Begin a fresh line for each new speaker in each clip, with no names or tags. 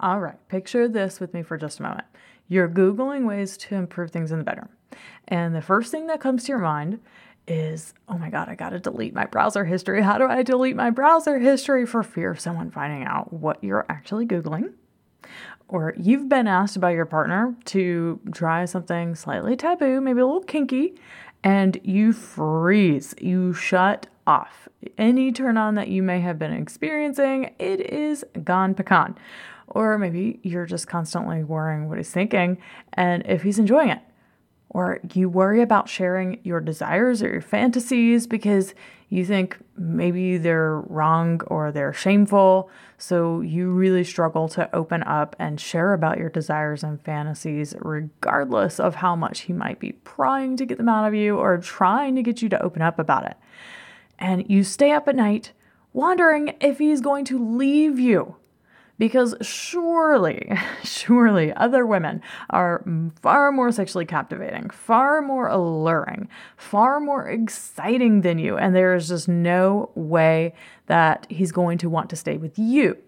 All right, picture this with me for just a moment. You're Googling ways to improve things in the bedroom. And the first thing that comes to your mind is, oh my God, I got to delete my browser history. How do I delete my browser history for fear of someone finding out what you're actually Googling? Or you've been asked by your partner to try something slightly taboo, maybe a little kinky, and you freeze. You shut off. Any turn on that you may have been experiencing, it is gone pecan. Or maybe you're just constantly worrying what he's thinking and if he's enjoying it. Or you worry about sharing your desires or your fantasies because you think maybe they're wrong or they're shameful. So you really struggle to open up and share about your desires and fantasies, regardless of how much he might be prying to get them out of you or trying to get you to open up about it. And you stay up at night wondering if he's going to leave you because surely, surely other women are far more sexually captivating, far more alluring, far more exciting than you, and there is just no way that he's going to want to stay with you.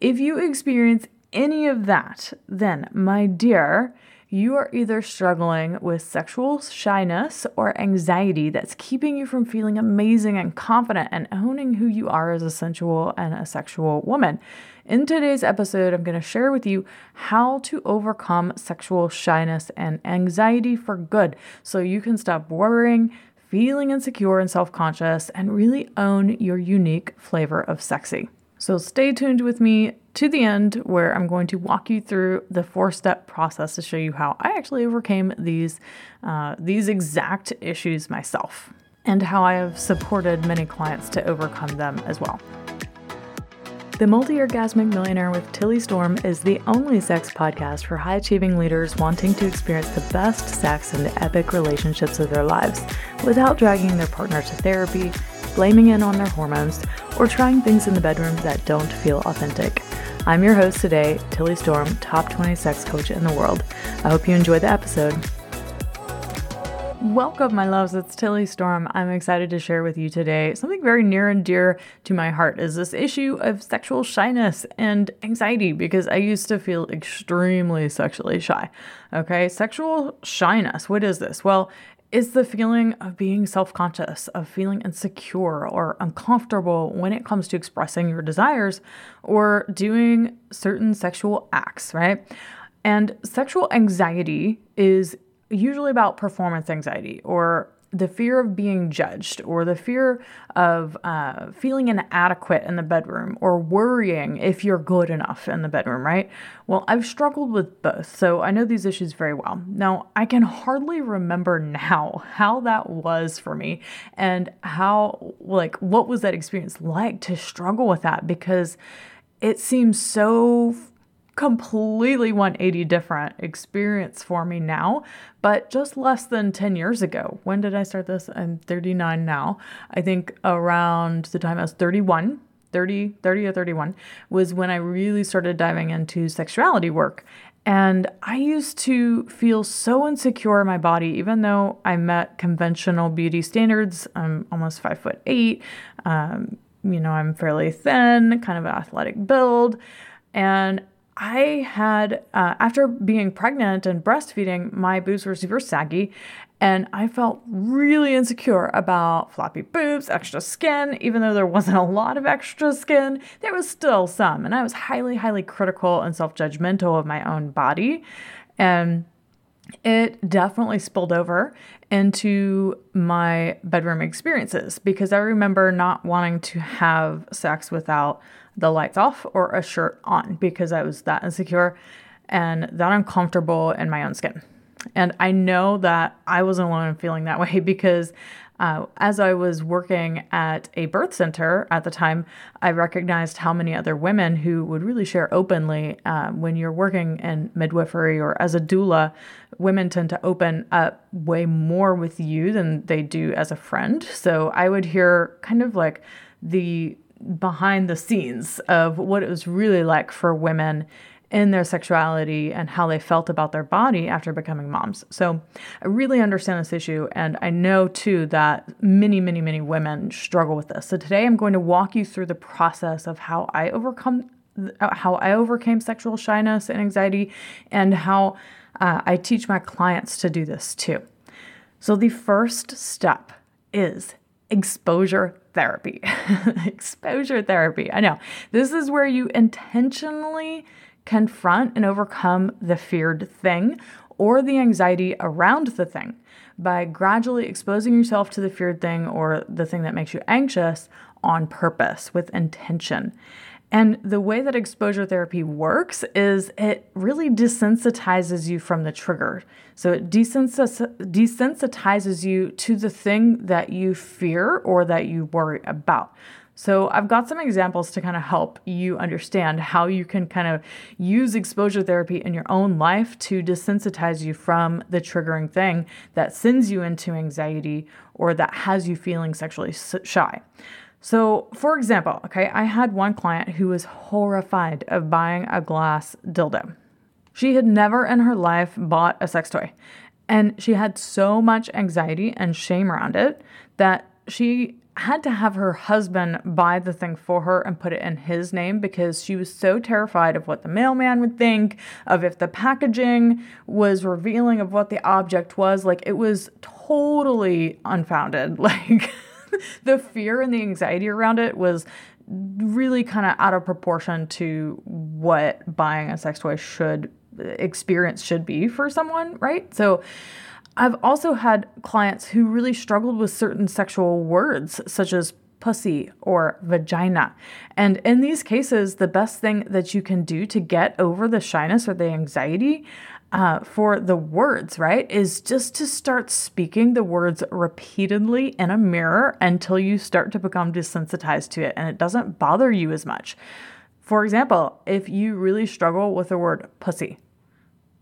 If you experience any of that, then, my dear, you are either struggling with sexual shyness or anxiety that's keeping you from feeling amazing and confident and owning who you are as a sensual and a sexual woman. In today's episode, I'm going to share with you how to overcome sexual shyness and anxiety for good so you can stop worrying, feeling insecure and self conscious, and really own your unique flavor of sexy. So stay tuned with me to the end where I'm going to walk you through the four-step process to show you how I actually overcame these uh, these exact issues myself and how I have supported many clients to overcome them as well. The Multi Orgasmic Millionaire with Tilly Storm is the only sex podcast for high achieving leaders wanting to experience the best sex and epic relationships of their lives without dragging their partner to therapy blaming it on their hormones, or trying things in the bedroom that don't feel authentic. I'm your host today, Tilly Storm, top 20 sex coach in the world. I hope you enjoy the episode. Welcome, my loves. It's Tilly Storm. I'm excited to share with you today something very near and dear to my heart is this issue of sexual shyness and anxiety because I used to feel extremely sexually shy. Okay, sexual shyness. What is this? Well, it's the feeling of being self conscious, of feeling insecure or uncomfortable when it comes to expressing your desires or doing certain sexual acts, right? And sexual anxiety is usually about performance anxiety or the fear of being judged or the fear of uh, feeling inadequate in the bedroom or worrying if you're good enough in the bedroom, right? Well, I've struggled with both, so I know these issues very well. Now, I can hardly remember now how that was for me and how, like, what was that experience like to struggle with that because it seems so completely 180 different experience for me now, but just less than 10 years ago. When did I start this? I'm 39 now. I think around the time I was 31, 30, 30 or 31 was when I really started diving into sexuality work. And I used to feel so insecure in my body, even though I met conventional beauty standards. I'm almost five foot eight. Um, you know, I'm fairly thin, kind of an athletic build. And I had, uh, after being pregnant and breastfeeding, my boobs were super saggy, and I felt really insecure about floppy boobs, extra skin. Even though there wasn't a lot of extra skin, there was still some. And I was highly, highly critical and self judgmental of my own body. And it definitely spilled over into my bedroom experiences because I remember not wanting to have sex without the lights off or a shirt on because I was that insecure and that uncomfortable in my own skin. And I know that I wasn't alone in feeling that way because uh, as I was working at a birth center at the time, I recognized how many other women who would really share openly uh, when you're working in midwifery or as a doula, women tend to open up way more with you than they do as a friend. So I would hear kind of like the behind the scenes of what it was really like for women in their sexuality and how they felt about their body after becoming moms. So I really understand this issue, and I know too that many, many, many women struggle with this. So today I'm going to walk you through the process of how I overcome how I overcame sexual shyness and anxiety, and how uh, I teach my clients to do this too. So, the first step is exposure therapy. exposure therapy. I know. This is where you intentionally confront and overcome the feared thing or the anxiety around the thing by gradually exposing yourself to the feared thing or the thing that makes you anxious on purpose with intention. And the way that exposure therapy works is it really desensitizes you from the trigger. So it desensitizes you to the thing that you fear or that you worry about. So, I've got some examples to kind of help you understand how you can kind of use exposure therapy in your own life to desensitize you from the triggering thing that sends you into anxiety or that has you feeling sexually shy. So, for example, okay, I had one client who was horrified of buying a glass dildo. She had never in her life bought a sex toy, and she had so much anxiety and shame around it that she had to have her husband buy the thing for her and put it in his name because she was so terrified of what the mailman would think, of if the packaging was revealing of what the object was. Like, it was totally unfounded. Like, the fear and the anxiety around it was really kind of out of proportion to what buying a sex toy should experience should be for someone, right? So I've also had clients who really struggled with certain sexual words such as pussy or vagina. And in these cases, the best thing that you can do to get over the shyness or the anxiety uh, for the words, right, is just to start speaking the words repeatedly in a mirror until you start to become desensitized to it and it doesn't bother you as much. For example, if you really struggle with the word pussy,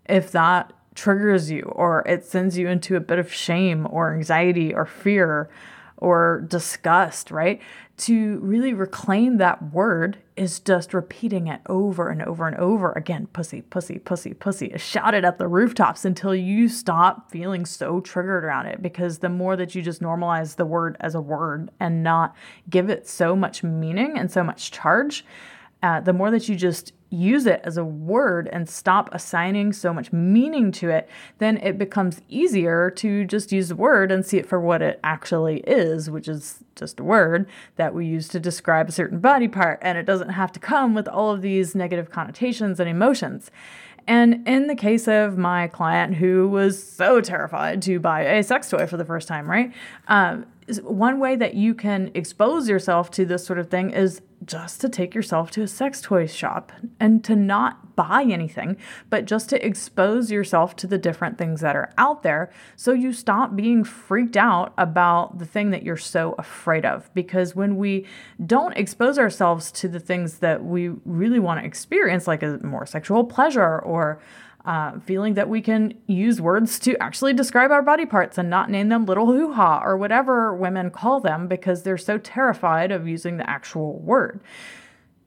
if that triggers you or it sends you into a bit of shame or anxiety or fear, or disgust, right? To really reclaim that word is just repeating it over and over and over again pussy, pussy, pussy, pussy. Shout it at the rooftops until you stop feeling so triggered around it. Because the more that you just normalize the word as a word and not give it so much meaning and so much charge, uh, the more that you just use it as a word and stop assigning so much meaning to it, then it becomes easier to just use the word and see it for what it actually is, which is just a word that we use to describe a certain body part. And it doesn't have to come with all of these negative connotations and emotions. And in the case of my client who was so terrified to buy a sex toy for the first time, right? Um, one way that you can expose yourself to this sort of thing is just to take yourself to a sex toy shop and to not buy anything, but just to expose yourself to the different things that are out there so you stop being freaked out about the thing that you're so afraid of. Because when we don't expose ourselves to the things that we really want to experience, like a more sexual pleasure or uh, feeling that we can use words to actually describe our body parts and not name them little hoo ha or whatever women call them because they're so terrified of using the actual word.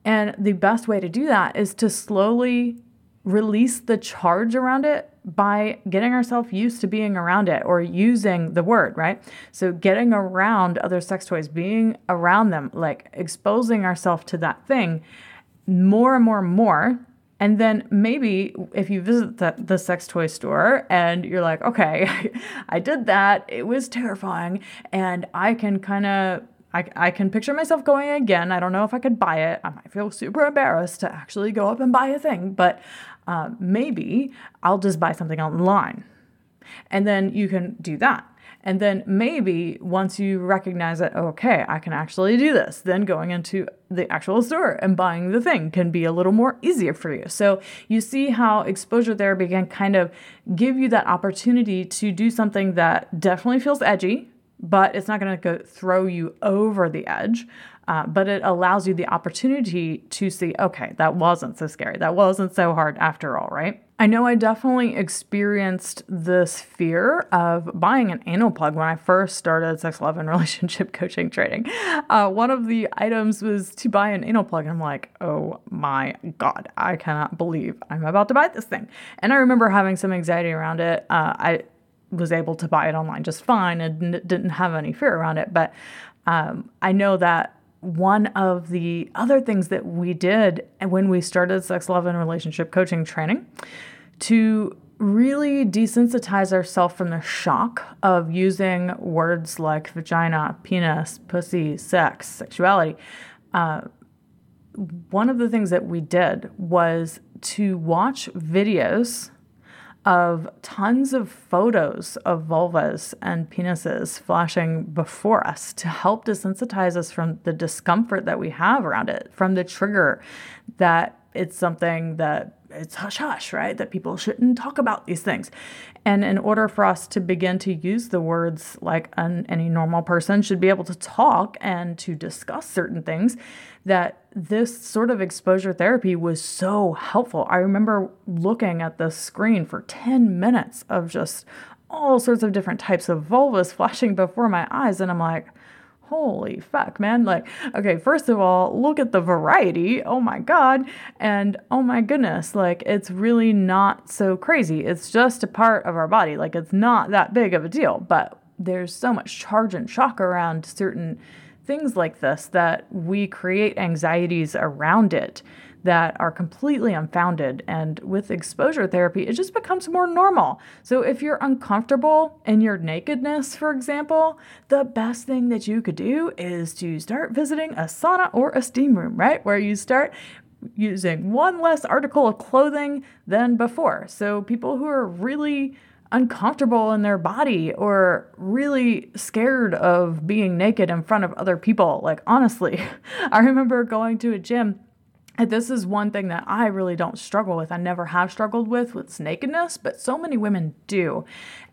And the best way to do that is to slowly release the charge around it by getting ourselves used to being around it or using the word, right? So, getting around other sex toys, being around them, like exposing ourselves to that thing more and more and more and then maybe if you visit the, the sex toy store and you're like, okay, I did that, it was terrifying, and I can kind of I, I can picture myself going again. I don't know if I could buy it. I might feel super embarrassed to actually go up and buy a thing, but uh, maybe I'll just buy something online. And then you can do that. And then maybe once you recognize that, okay, I can actually do this, then going into the actual store and buying the thing can be a little more easier for you. So you see how exposure therapy can kind of give you that opportunity to do something that definitely feels edgy, but it's not going to go throw you over the edge. Uh, but it allows you the opportunity to see, okay, that wasn't so scary. That wasn't so hard after all, right? I know I definitely experienced this fear of buying an anal plug when I first started sex, love, and relationship coaching training. Uh, one of the items was to buy an anal plug, and I'm like, oh my God, I cannot believe I'm about to buy this thing. And I remember having some anxiety around it. Uh, I was able to buy it online just fine and didn't have any fear around it. But um, I know that one of the other things that we did when we started sex, love, and relationship coaching training to really desensitize ourselves from the shock of using words like vagina, penis, pussy, sex, sexuality. Uh, one of the things that we did was to watch videos of tons of photos of vulvas and penises flashing before us to help desensitize us from the discomfort that we have around it, from the trigger that it's something that it's hush hush, right? That people shouldn't talk about these things. And in order for us to begin to use the words like an, any normal person should be able to talk and to discuss certain things, that this sort of exposure therapy was so helpful. I remember looking at the screen for 10 minutes of just all sorts of different types of vulvas flashing before my eyes, and I'm like, holy fuck, man. Like, okay, first of all, look at the variety. Oh my God. And oh my goodness, like, it's really not so crazy. It's just a part of our body. Like, it's not that big of a deal, but there's so much charge and shock around certain things like this that we create anxieties around it that are completely unfounded. And with exposure therapy, it just becomes more normal. So if you're uncomfortable in your nakedness, for example, the best thing that you could do is to start visiting a sauna or a steam room, right? Where you start using one less article of clothing than before. So people who are really uncomfortable in their body or really scared of being naked in front of other people. Like, honestly, I remember going to a gym this is one thing that I really don't struggle with. I never have struggled with with nakedness, but so many women do.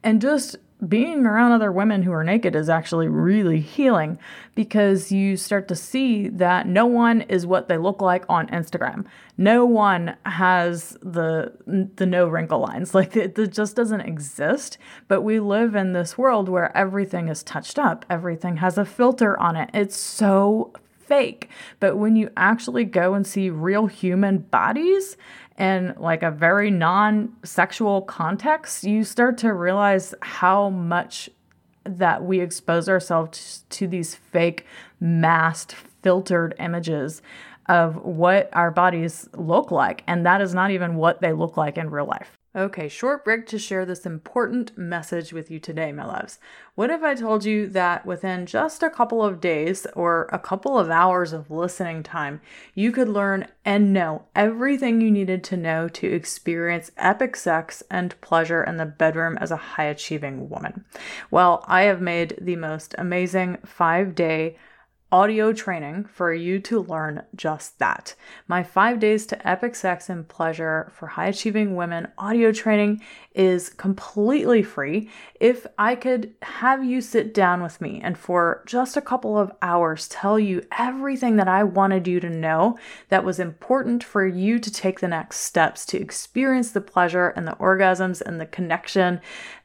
And just being around other women who are naked is actually really healing because you start to see that no one is what they look like on Instagram. No one has the the no wrinkle lines. Like it, it just doesn't exist. But we live in this world where everything is touched up. Everything has a filter on it. It's so fake. But when you actually go and see real human bodies in like a very non sexual context, you start to realize how much that we expose ourselves to these fake, masked, filtered images of what our bodies look like. And that is not even what they look like in real life. Okay, short break to share this important message with you today, my loves. What if I told you that within just a couple of days or a couple of hours of listening time, you could learn and know everything you needed to know to experience epic sex and pleasure in the bedroom as a high achieving woman? Well, I have made the most amazing five day audio training for you to learn just that. My five days to epic sex and pleasure for high achieving women audio training is completely free. If I could have you sit down with me and for just a couple of hours tell you everything that I wanted you to know that was important for you to take the next steps to experience the pleasure and the orgasms and the connection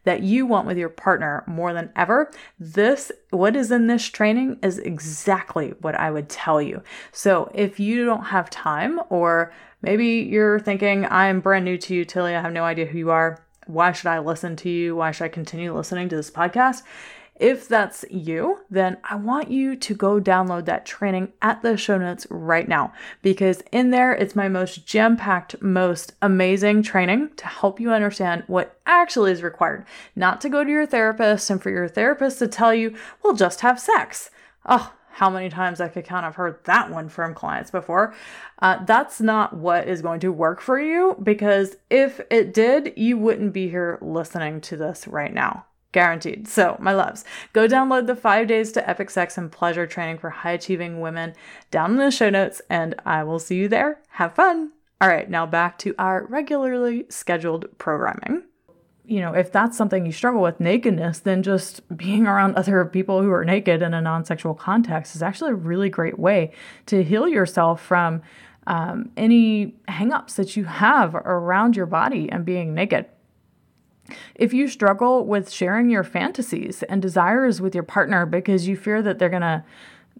that you want with your partner more than ever, this, what is in this training is exactly what I would tell you. So if you don't have time, or maybe you're thinking, I'm brand new to you, Tilly, I have no idea who you are. Why should I listen to you? Why should I continue listening to this podcast? If that's you, then I want you to go download that training at the show notes right now because in there it's my most jam packed, most amazing training to help you understand what actually is required. Not to go to your therapist and for your therapist to tell you, well, just have sex. Oh, how many times I could count, I've heard that one from clients before. Uh, that's not what is going to work for you because if it did, you wouldn't be here listening to this right now guaranteed. So, my loves, go download the five days to epic sex and pleasure training for high achieving women down in the show notes, and I will see you there. Have fun. All right, now back to our regularly scheduled programming. You know, if that's something you struggle with, nakedness, then just being around other people who are naked in a non sexual context is actually a really great way to heal yourself from um, any hangups that you have around your body and being naked. If you struggle with sharing your fantasies and desires with your partner because you fear that they're going to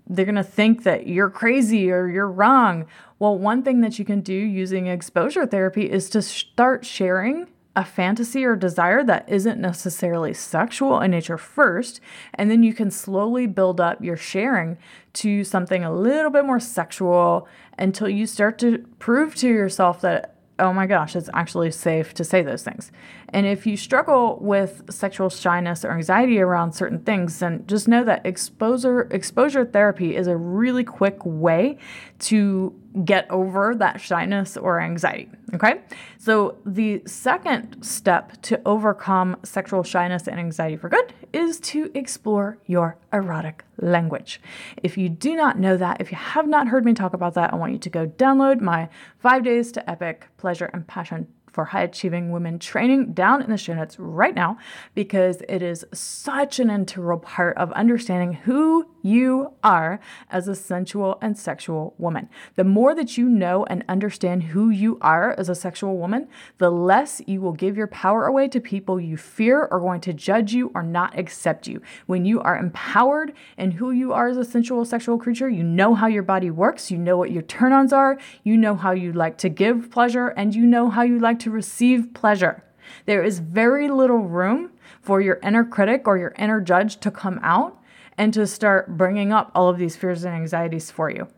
they're going to think that you're crazy or you're wrong. Well, one thing that you can do using exposure therapy is to start sharing a fantasy or desire that isn't necessarily sexual in nature first, and then you can slowly build up your sharing to something a little bit more sexual until you start to prove to yourself that oh my gosh, it's actually safe to say those things. And if you struggle with sexual shyness or anxiety around certain things, then just know that exposure exposure therapy is a really quick way to get over that shyness or anxiety. Okay. So, the second step to overcome sexual shyness and anxiety for good is to explore your erotic language. If you do not know that, if you have not heard me talk about that, I want you to go download my five days to epic pleasure and passion for high achieving women training down in the show notes right now because it is such an integral part of understanding who you are as a sensual and sexual woman. The more that you know and understand who you are as a sexual woman, the less you will give your power away to people you fear are going to judge you or not accept you. When you are empowered in who you are as a sensual sexual creature, you know how your body works, you know what your turn ons are, you know how you like to give pleasure, and you know how you like to receive pleasure. There is very little room for your inner critic or your inner judge to come out and to start bringing up all of these fears and anxieties for you.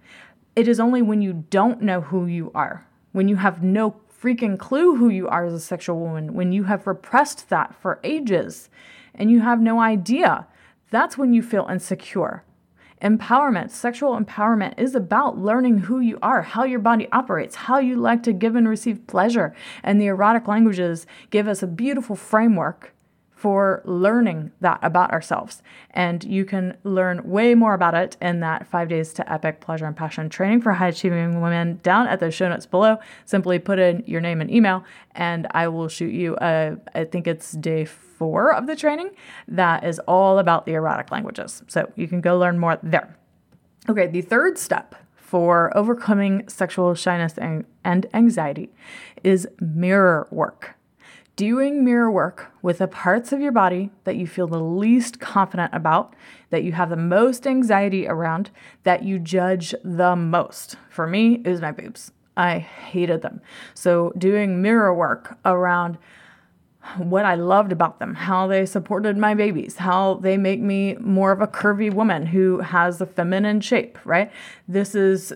It is only when you don't know who you are, when you have no freaking clue who you are as a sexual woman, when you have repressed that for ages and you have no idea, that's when you feel insecure. Empowerment, sexual empowerment, is about learning who you are, how your body operates, how you like to give and receive pleasure. And the erotic languages give us a beautiful framework for learning that about ourselves. And you can learn way more about it in that five days to epic pleasure and passion training for high achieving women down at the show notes below. Simply put in your name and email, and I will shoot you a, I think it's day four of the training that is all about the erotic languages. So you can go learn more there. Okay, the third step for overcoming sexual shyness and anxiety is mirror work doing mirror work with the parts of your body that you feel the least confident about, that you have the most anxiety around, that you judge the most. For me, it was my boobs. I hated them. So, doing mirror work around what I loved about them, how they supported my babies, how they make me more of a curvy woman who has a feminine shape, right? This is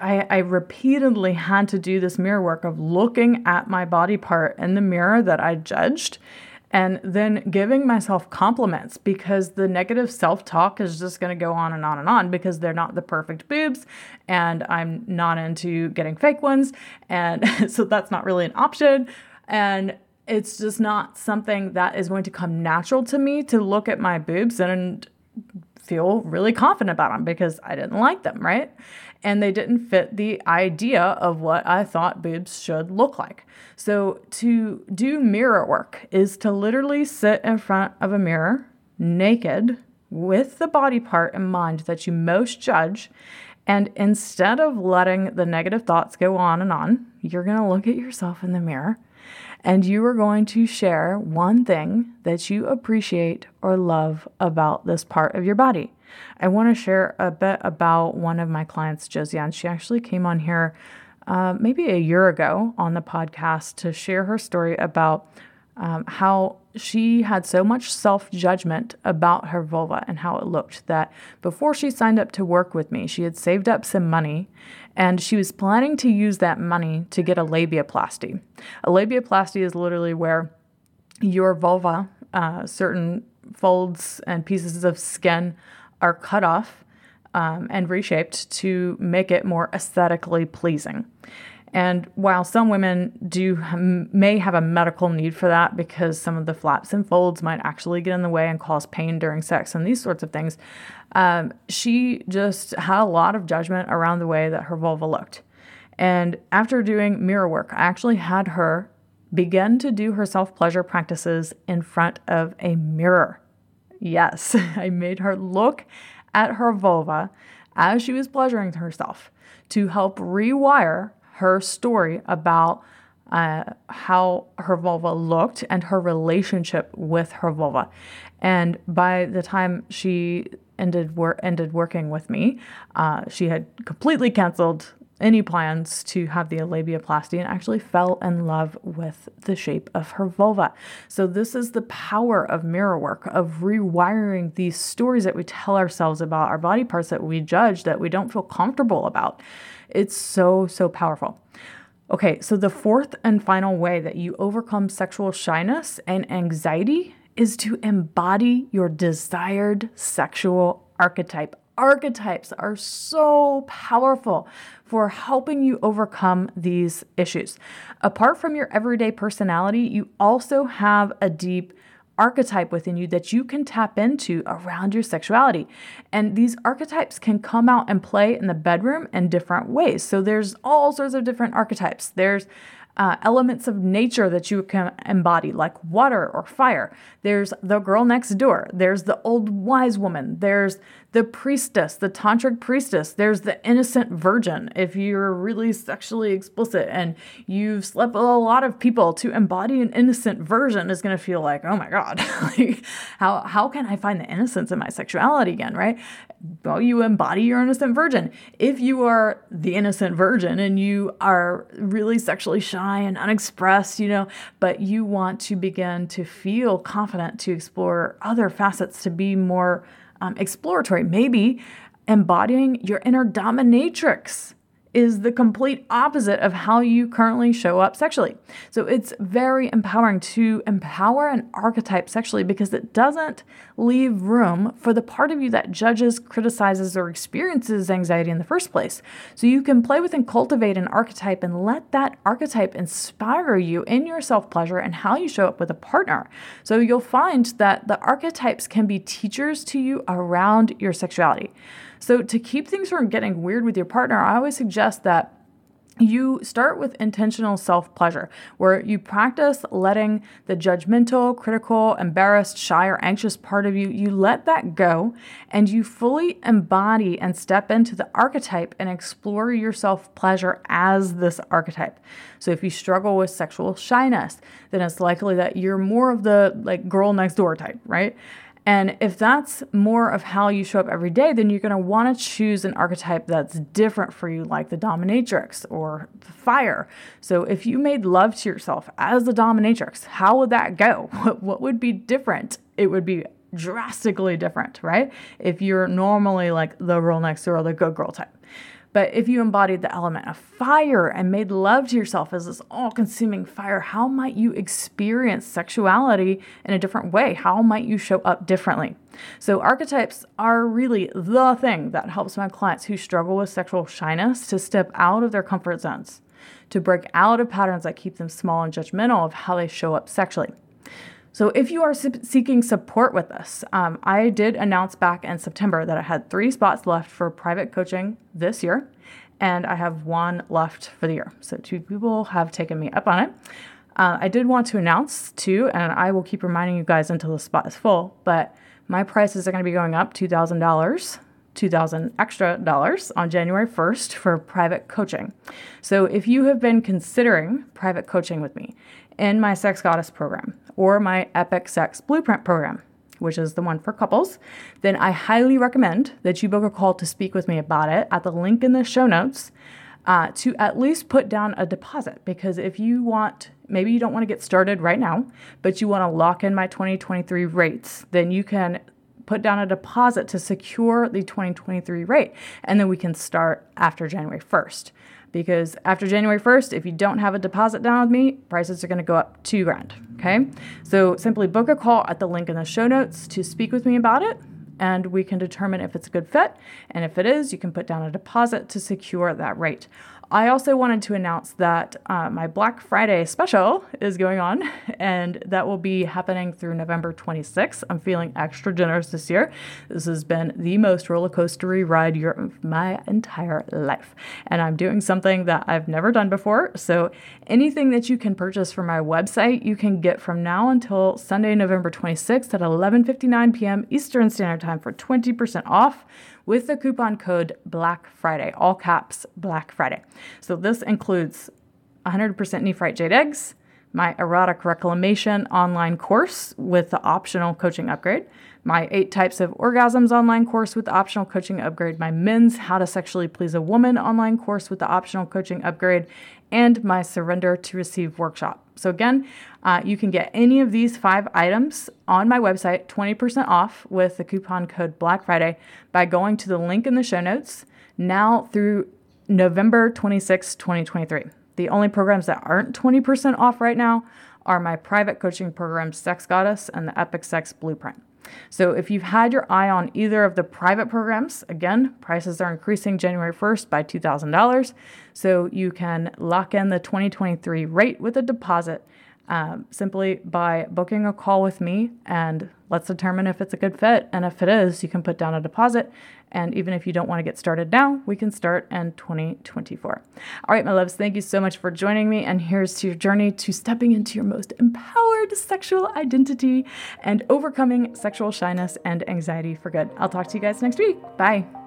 I, I repeatedly had to do this mirror work of looking at my body part in the mirror that I judged and then giving myself compliments because the negative self talk is just going to go on and on and on because they're not the perfect boobs and I'm not into getting fake ones. And so that's not really an option. And it's just not something that is going to come natural to me to look at my boobs and feel really confident about them because I didn't like them, right? and they didn't fit the idea of what I thought boobs should look like. So, to do mirror work is to literally sit in front of a mirror naked with the body part in mind that you most judge. And instead of letting the negative thoughts go on and on, you're going to look at yourself in the mirror and you are going to share one thing that you appreciate or love about this part of your body. I want to share a bit about one of my clients, Josiane. She actually came on here uh, maybe a year ago on the podcast to share her story about um, how she had so much self judgment about her vulva and how it looked that before she signed up to work with me, she had saved up some money and she was planning to use that money to get a labiaplasty. A labiaplasty is literally where your vulva, uh, certain folds and pieces of skin are cut off um, and reshaped to make it more aesthetically pleasing. And while some women do may have a medical need for that because some of the flaps and folds might actually get in the way and cause pain during sex and these sorts of things, um, she just had a lot of judgment around the way that her vulva looked. And after doing mirror work, I actually had her begin to do her self pleasure practices in front of a mirror. Yes, I made her look at her vulva as she was pleasuring herself to help rewire her story about uh, how her vulva looked and her relationship with her vulva. And by the time she ended wor- ended working with me, uh, she had completely canceled any plans to have the labiaplasty and actually fell in love with the shape of her vulva. So, this is the power of mirror work, of rewiring these stories that we tell ourselves about our body parts that we judge, that we don't feel comfortable about. It's so, so powerful. Okay, so the fourth and final way that you overcome sexual shyness and anxiety is to embody your desired sexual archetype archetypes are so powerful for helping you overcome these issues. Apart from your everyday personality, you also have a deep archetype within you that you can tap into around your sexuality. And these archetypes can come out and play in the bedroom in different ways. So there's all sorts of different archetypes. There's uh, elements of nature that you can embody, like water or fire. There's the girl next door. There's the old wise woman. There's the priestess, the tantric priestess. There's the innocent virgin. If you're really sexually explicit and you've slept with a lot of people, to embody an innocent virgin is going to feel like, oh my God, like, how, how can I find the innocence in my sexuality again, right? Well, you embody your innocent virgin. If you are the innocent virgin and you are really sexually shy and unexpressed, you know, but you want to begin to feel confident to explore other facets, to be more um, exploratory, maybe embodying your inner dominatrix is the complete opposite of how you currently show up sexually. So it's very empowering to empower an archetype sexually because it doesn't leave room for the part of you that judges, criticizes, or experiences anxiety in the first place. So you can play with and cultivate an archetype and let that archetype inspire you in your self pleasure and how you show up with a partner. So you'll find that the archetypes can be teachers to you around your sexuality. So, to keep things from getting weird with your partner, I always suggest that you start with intentional self pleasure, where you practice letting the judgmental, critical, embarrassed, shy, or anxious part of you, you let that go and you fully embody and step into the archetype and explore your self pleasure as this archetype. So if you struggle with sexual shyness, then it's likely that you're more of the like girl next door type, right? And if that's more of how you show up every day, then you're going to want to choose an archetype that's different for you, like the dominatrix or the fire. So if you made love to yourself as the dominatrix, how would that go? What would be different? It would be drastically different, right? If you're normally like the girl next door or the good girl type. But if you embodied the element of fire and made love to yourself as this all consuming fire, how might you experience sexuality in a different way? How might you show up differently? So, archetypes are really the thing that helps my clients who struggle with sexual shyness to step out of their comfort zones, to break out of patterns that keep them small and judgmental of how they show up sexually. So, if you are seeking support with this, um, I did announce back in September that I had three spots left for private coaching this year, and I have one left for the year. So, two people have taken me up on it. Uh, I did want to announce too, and I will keep reminding you guys until the spot is full, but my prices are going to be going up $2,000. 2000 extra dollars on January 1st for private coaching. So if you have been considering private coaching with me in my Sex Goddess program or my Epic Sex Blueprint program, which is the one for couples, then I highly recommend that you book a call to speak with me about it at the link in the show notes uh, to at least put down a deposit. Because if you want, maybe you don't want to get started right now, but you want to lock in my 2023 rates, then you can put down a deposit to secure the 2023 rate. And then we can start after January 1st because after January 1st, if you don't have a deposit down with me, prices are going to go up two grand. Okay. So simply book a call at the link in the show notes to speak with me about it. And we can determine if it's a good fit. And if it is, you can put down a deposit to secure that rate. I also wanted to announce that uh, my Black Friday special is going on, and that will be happening through November 26th. I'm feeling extra generous this year. This has been the most roller coastery ride of my entire life, and I'm doing something that I've never done before. So, anything that you can purchase from my website, you can get from now until Sunday, November 26th at 11:59 p.m. Eastern Standard Time for 20% off with the coupon code Black Friday, all caps Black Friday. So this includes 100% Nephrite Jade eggs, my erotic reclamation online course with the optional coaching upgrade, my eight types of orgasms online course with the optional coaching upgrade, my men's how to sexually please a woman online course with the optional coaching upgrade, and my surrender to receive workshop. So, again, uh, you can get any of these five items on my website 20% off with the coupon code Black Friday by going to the link in the show notes now through November 26, 2023. The only programs that aren't 20% off right now are my private coaching programs, Sex Goddess and the Epic Sex Blueprint. So if you've had your eye on either of the private programs, again, prices are increasing January 1st by $2,000. So you can lock in the 2023 rate with a deposit um, simply by booking a call with me and let's determine if it's a good fit. And if it is, you can put down a deposit. And even if you don't want to get started now, we can start in 2024. All right, my loves, thank you so much for joining me. And here's to your journey to stepping into your most empowered sexual identity and overcoming sexual shyness and anxiety for good. I'll talk to you guys next week. Bye.